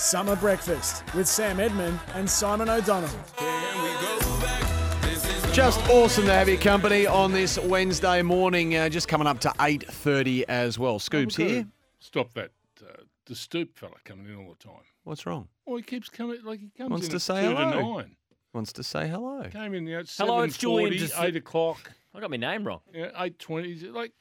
Summer Breakfast with Sam Edmund and Simon O'Donnell. Just awesome to have your company on this Wednesday morning. Uh, just coming up to eight thirty as well. Scoob's here. Stop that. Uh, the stoop fella coming in all the time. What's wrong? Well, he keeps coming like he comes in. Wants in to at say two to hello. nine. Wants to say hello. Came in at Hello, it's Julian 7:40, Dis- eight o'clock, I got my name wrong. yeah, eight twenty. Like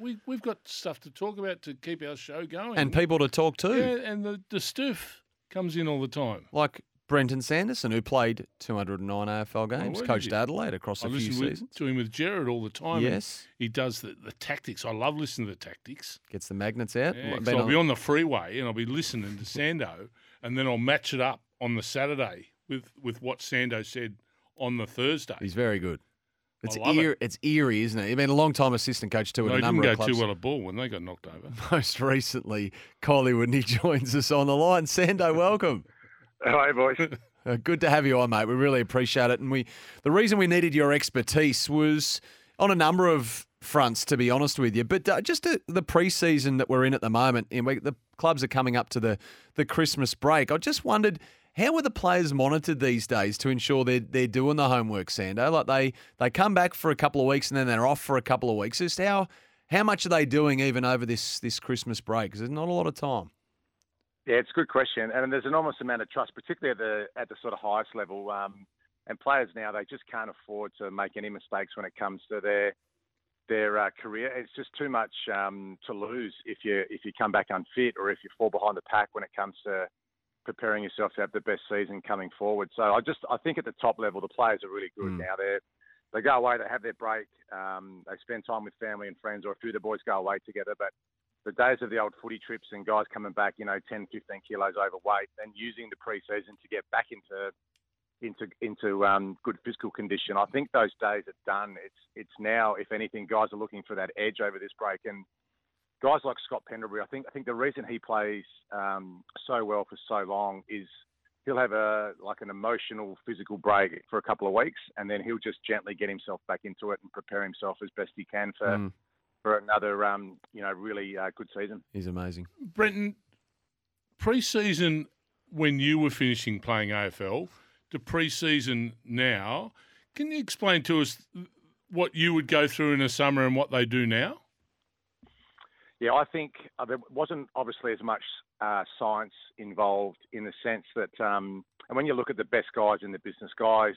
we we've got stuff to talk about to keep our show going. And people to talk to, yeah, and the the stoof comes in all the time. like Brenton Sanderson, who played 209 AFL games, did coached he? Adelaide across I a few listen with, seasons. to him with Jared all the time. Yes, he does the, the tactics. I love listening to the tactics. gets the magnets out. Yeah, I'll on- be on the freeway and I'll be listening to Sando, and then I'll match it up on the Saturday with, with what Sando said on the Thursday. He's very good. It's love eer- it. it's eerie, isn't it? You've been a long time assistant coach too at They a didn't number go of clubs. too well at ball when they got knocked over. Most recently, Collingwood, and he joins us on the line. Sando, welcome. Hi, boys. Uh, good to have you on, mate. We really appreciate it. And we, the reason we needed your expertise was on a number of fronts, to be honest with you. But uh, just uh, the pre-season that we're in at the moment, and we, the clubs are coming up to the the Christmas break. I just wondered. How are the players monitored these days to ensure they're, they're doing the homework, Sando? Like they, they come back for a couple of weeks and then they're off for a couple of weeks. Just how how much are they doing even over this this Christmas break? Because there's not a lot of time. Yeah, it's a good question, and there's an enormous amount of trust, particularly at the at the sort of highest level. Um, and players now they just can't afford to make any mistakes when it comes to their their uh, career. It's just too much um, to lose if you if you come back unfit or if you fall behind the pack when it comes to preparing yourself to have the best season coming forward. So I just I think at the top level the players are really good Mm. now. They they go away, they have their break, um, they spend time with family and friends, or a few of the boys go away together, but the days of the old footy trips and guys coming back, you know, 10, 15 kilos overweight and using the pre-season to get back into into into um, good physical condition. I think those days are done. It's it's now, if anything, guys are looking for that edge over this break. And guys like Scott Pendlebury, I think I think the reason he plays um, so well for so long is he'll have a like an emotional physical break for a couple of weeks, and then he'll just gently get himself back into it and prepare himself as best he can for Mm, for another um, you know really uh, good season. he's amazing. Brenton, pre-season when you were finishing playing AFL to pre-season now, can you explain to us what you would go through in the summer and what they do now? Yeah, I think uh, there wasn't obviously as much uh, science involved in the sense that, um, and when you look at the best guys in the business, guys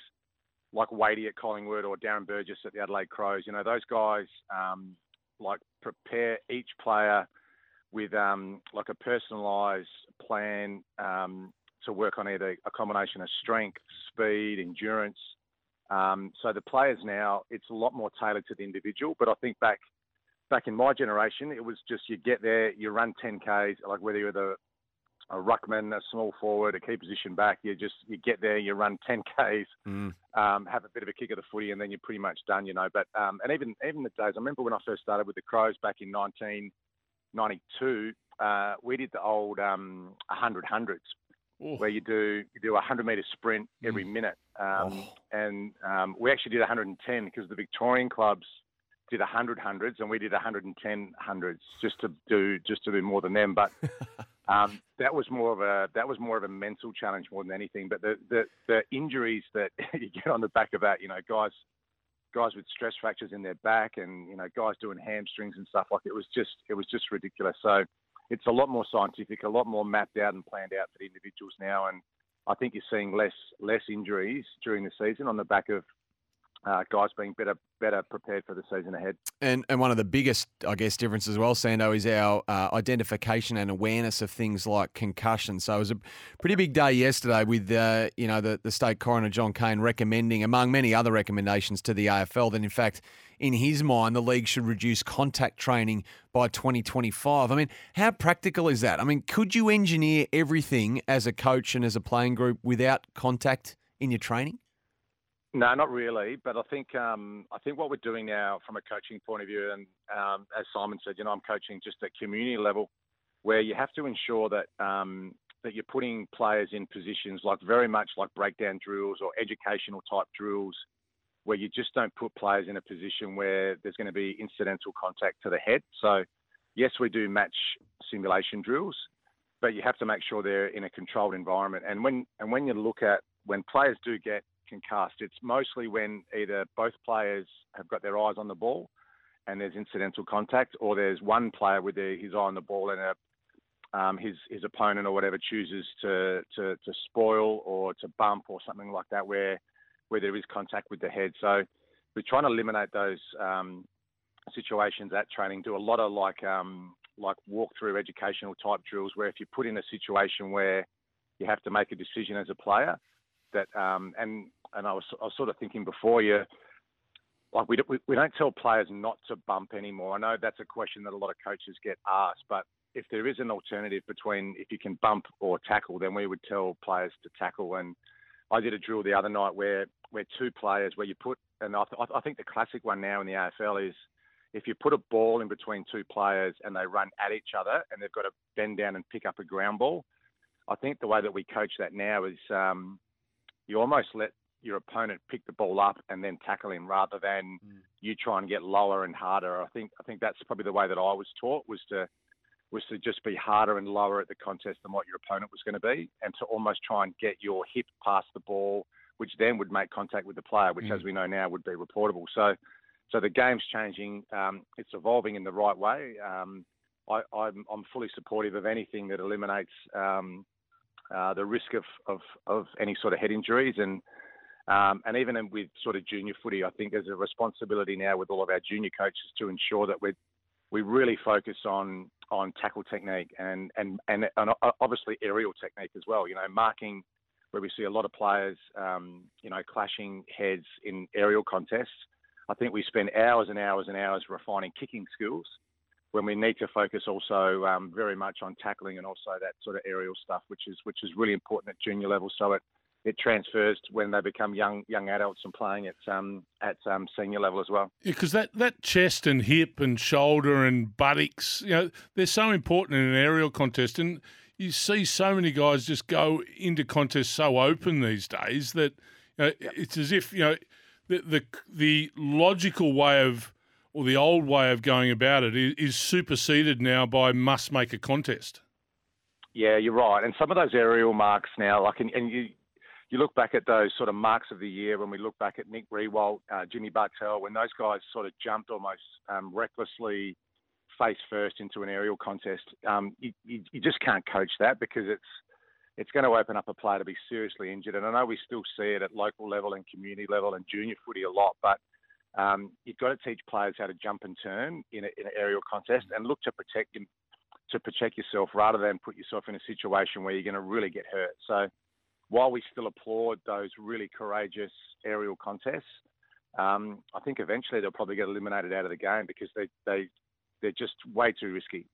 like Wadey at Collingwood or Darren Burgess at the Adelaide Crows, you know, those guys um, like prepare each player with um, like a personalised plan um, to work on either a combination of strength, speed, endurance. Um, so the players now, it's a lot more tailored to the individual. But I think back back in my generation, it was just you get there, you run 10Ks, like whether you're the a ruckman, a small forward, a key position back, you just you get there, you run 10Ks, Mm. um, have a bit of a kick of the footy, and then you're pretty much done, you know. But um, and even even the days, I remember when I first started with the Crows back in 1992, uh, we did the old um, 100 hundreds Oh, where you do you do a 100 meter sprint every minute, um, and um, we actually did 110 because the Victorian clubs did 100 hundreds and we did 110 hundreds just to do just to do more than them, but. Um, that was more of a that was more of a mental challenge more than anything. But the, the, the injuries that you get on the back of that, you know, guys guys with stress fractures in their back, and you know, guys doing hamstrings and stuff like it was just it was just ridiculous. So it's a lot more scientific, a lot more mapped out and planned out for the individuals now, and I think you're seeing less less injuries during the season on the back of uh, guys being better better prepared for the season ahead. And and one of the biggest, I guess, differences as well, Sando, is our uh, identification and awareness of things like concussion. So it was a pretty big day yesterday with uh, you know the, the state coroner John Cain recommending, among many other recommendations to the AFL, that in fact, in his mind, the league should reduce contact training by 2025. I mean, how practical is that? I mean, could you engineer everything as a coach and as a playing group without contact in your training? No, not really. But I think um, I think what we're doing now, from a coaching point of view, and um, as Simon said, you know, I'm coaching just at community level, where you have to ensure that um, that you're putting players in positions like very much like breakdown drills or educational type drills, where you just don't put players in a position where there's going to be incidental contact to the head. So, yes, we do match simulation drills. but you have to make sure they're in a controlled environment. And when and when you look at when players do get concussed, it's mostly when either both players have got their eyes on the ball and there's incidental contact, or there's one player with his eye on the ball and a, um, his his opponent or whatever chooses to, to to spoil or to bump or something like that, where where there is contact with the head. So we're trying to eliminate those um, situations at training. Do a lot of like um, like walk-through educational type drills, where if you put in a situation where you have to make a decision as a player, that um, and and I was, I was sort of thinking before you like we, we, we don't tell players not to bump anymore. I know that's a question that a lot of coaches get asked, but if there is an alternative between if you can bump or tackle, then we would tell players to tackle. And I did a drill the other night where where two players where you put and I, th- I think the classic one now in the AFL is if you put a ball in between two players and they run at each other and they've got to bend down and pick up a ground ball. I think the way that we coach that now is um, you almost let your opponent pick the ball up and then tackle him rather than mm. you try and get lower and harder. I think I think that's probably the way that I was taught was to was to just be harder and lower at the contest than what your opponent was going to be, and to almost try and get your hip past the ball, which then would make contact with the player, which, mm. as we know now, would be reportable. So, so the game's changing. Um, it's evolving in the right way. Um, I, am fully supportive of anything that eliminates um, uh, the risk of, of, of any sort of head injuries and um, and even with sort of junior footy, I think there's a responsibility now with all of our junior coaches to ensure that we we really focus on on tackle technique and, and and and obviously aerial technique as well. You know, marking where we see a lot of players, um, you know, clashing heads in aerial contests. I think we spend hours and hours and hours refining kicking skills when we need to focus also um, very much on tackling and also that sort of aerial stuff, which is which is really important at junior level. So it it transfers when they become young young adults and playing at um, at um, senior level as well. Yeah, because that, that chest and hip and shoulder and buttocks, you know, they're so important in an aerial contest, and you see so many guys just go into contests so open these days that you know, yep. it's as if you know the, the the logical way of or the old way of going about it is, is superseded now by must make a contest. Yeah, you're right. And some of those aerial marks now, like, and, and you, you look back at those sort of marks of the year when we look back at Nick Riewoldt, uh, Jimmy Bartel, when those guys sort of jumped almost um, recklessly face first into an aerial contest, um, you, you, you, just can't coach that because it's it's going to open up a player to be seriously injured. And I know we still see it at local level and community level and junior footy a lot, but um, you've got to teach players how to jump and turn in, a, in an aerial contest and look to protect them, to protect yourself rather than put yourself in a situation where you're going to really get hurt. So while we still applaud those really courageous aerial contests, um, I think eventually they'll probably get eliminated out of the game because they, they, they're just way too risky.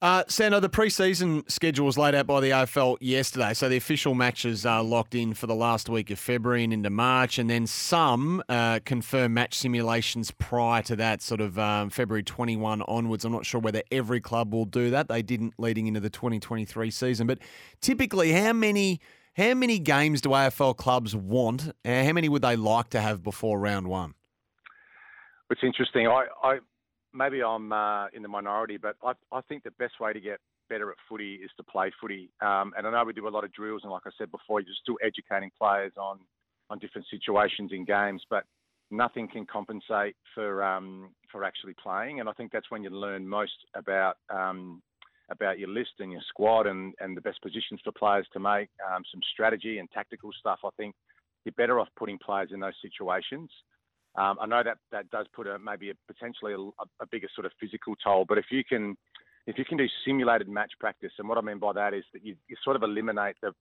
Uh, Sando, the pre-season schedule was laid out by the AFL yesterday, so the official matches are locked in for the last week of February and into March, and then some uh, confirm match simulations prior to that, sort of um, February 21 onwards. I'm not sure whether every club will do that. They didn't leading into the 2023 season, but typically, how many how many games do AFL clubs want? And how many would they like to have before round one? It's interesting. I, I maybe I'm uh, in the minority, but I, I think the best way to get better at footy is to play footy. Um, and I know we do a lot of drills, and like I said before, you're still educating players on on different situations in games, but nothing can compensate for um, for actually playing. And I think that's when you learn most about um, about your list and your squad and, and the best positions for players to make, um, some strategy and tactical stuff. I think you're better off putting players in those situations. Um, I know that that does put a maybe a potentially a, a, bigger sort of physical toll, but if you can if you can do simulated match practice, and what I mean by that is that you, you sort of eliminate the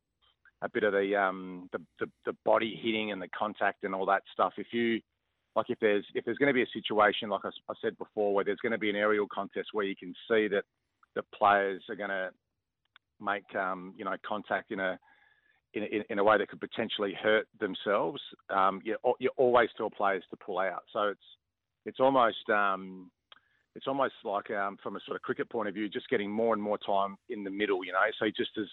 a bit of the, um, the, the the body hitting and the contact and all that stuff. If you like if there's if there's going to be a situation like I, I said before where there's going to be an aerial contest where you can see that the players are going to make um, you know contact in a in, in, in, a way that could potentially hurt themselves. Um, you, you always tell players to pull out. So it's it's almost um, it's almost like um, from a sort of cricket point of view, just getting more and more time in the middle. You know, so just as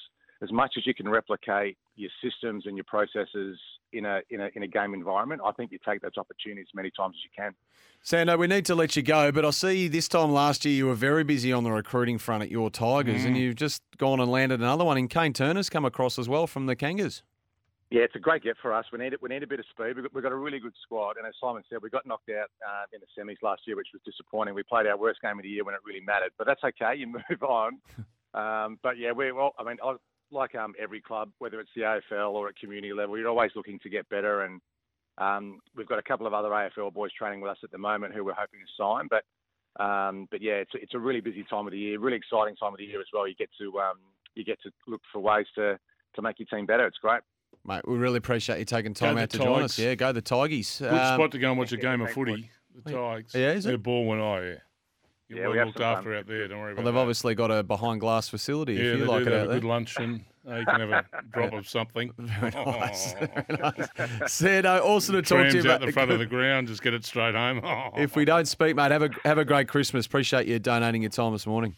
as much as you can replicate your systems and your processes in a in a in a game environment, I think you take those opportunities as many times as you can. Sando, we need to let you go, but I see this time last year you were very busy on the recruiting front at your Tigers, Mm. and you've just gone and landed another one. And Kayne Turner's come across as well from the Kangas. Yeah, it's a great get for us. We need it. We need a bit of speed. We've got, we've got a really good squad, and as Simon said, we got knocked out uh, in the semis last year, which was disappointing. We played our worst game of the year when it really mattered, but that's okay. You move on. Um, but yeah, we well, I mean, I, like um, every club, whether it's the AFL or at community level, you're always looking to get better. And um, we've got a couple of other AFL boys training with us at the moment who we're hoping to sign. But um, but yeah, it's it's a really busy time of the year, really exciting time of the year as well. You get to um, you get to look for ways to to make your team better. It's great. Mate, we really appreciate you taking time out to join us. Yeah, go the Tigers. Good Um, spot to go and watch a game of thanks, footy. The Tigers. Yeah, is it? Their ball went eye, yeah. You're Yeah, we well have looked some fun. after out there. Don't worry Well, they've that. obviously got a behind glass facility yeah, if you they like do. it They out have a there. good lunch and uh, you can have a drop of something. Very nice. Very nice. Sando, awesome to talk to Trams you out about the front of the ground, just get it straight home. If we don't speak, mate, have a have a great Christmas. Appreciate you donating your time this morning.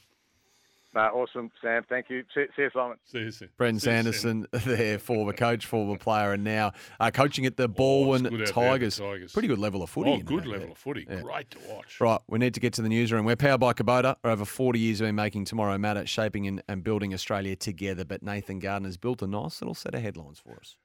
Uh, awesome, Sam. Thank you. See, see you, Simon. See you soon. Brenton See you soon. Sanderson, their former coach, former player, and now uh, coaching at the Oh, Balwyn good out there, the Tigers. Tigers. Pretty good level of footy. Oh, good that, level yeah. of footy. Yeah. Great to watch. Right, we need to get to the newsroom. We're powered by Kubota. Over 40 years we've been making Tomorrow Matter, shaping and, and building Australia together. But Nathan Gardner's built a nice little set of headlines for us.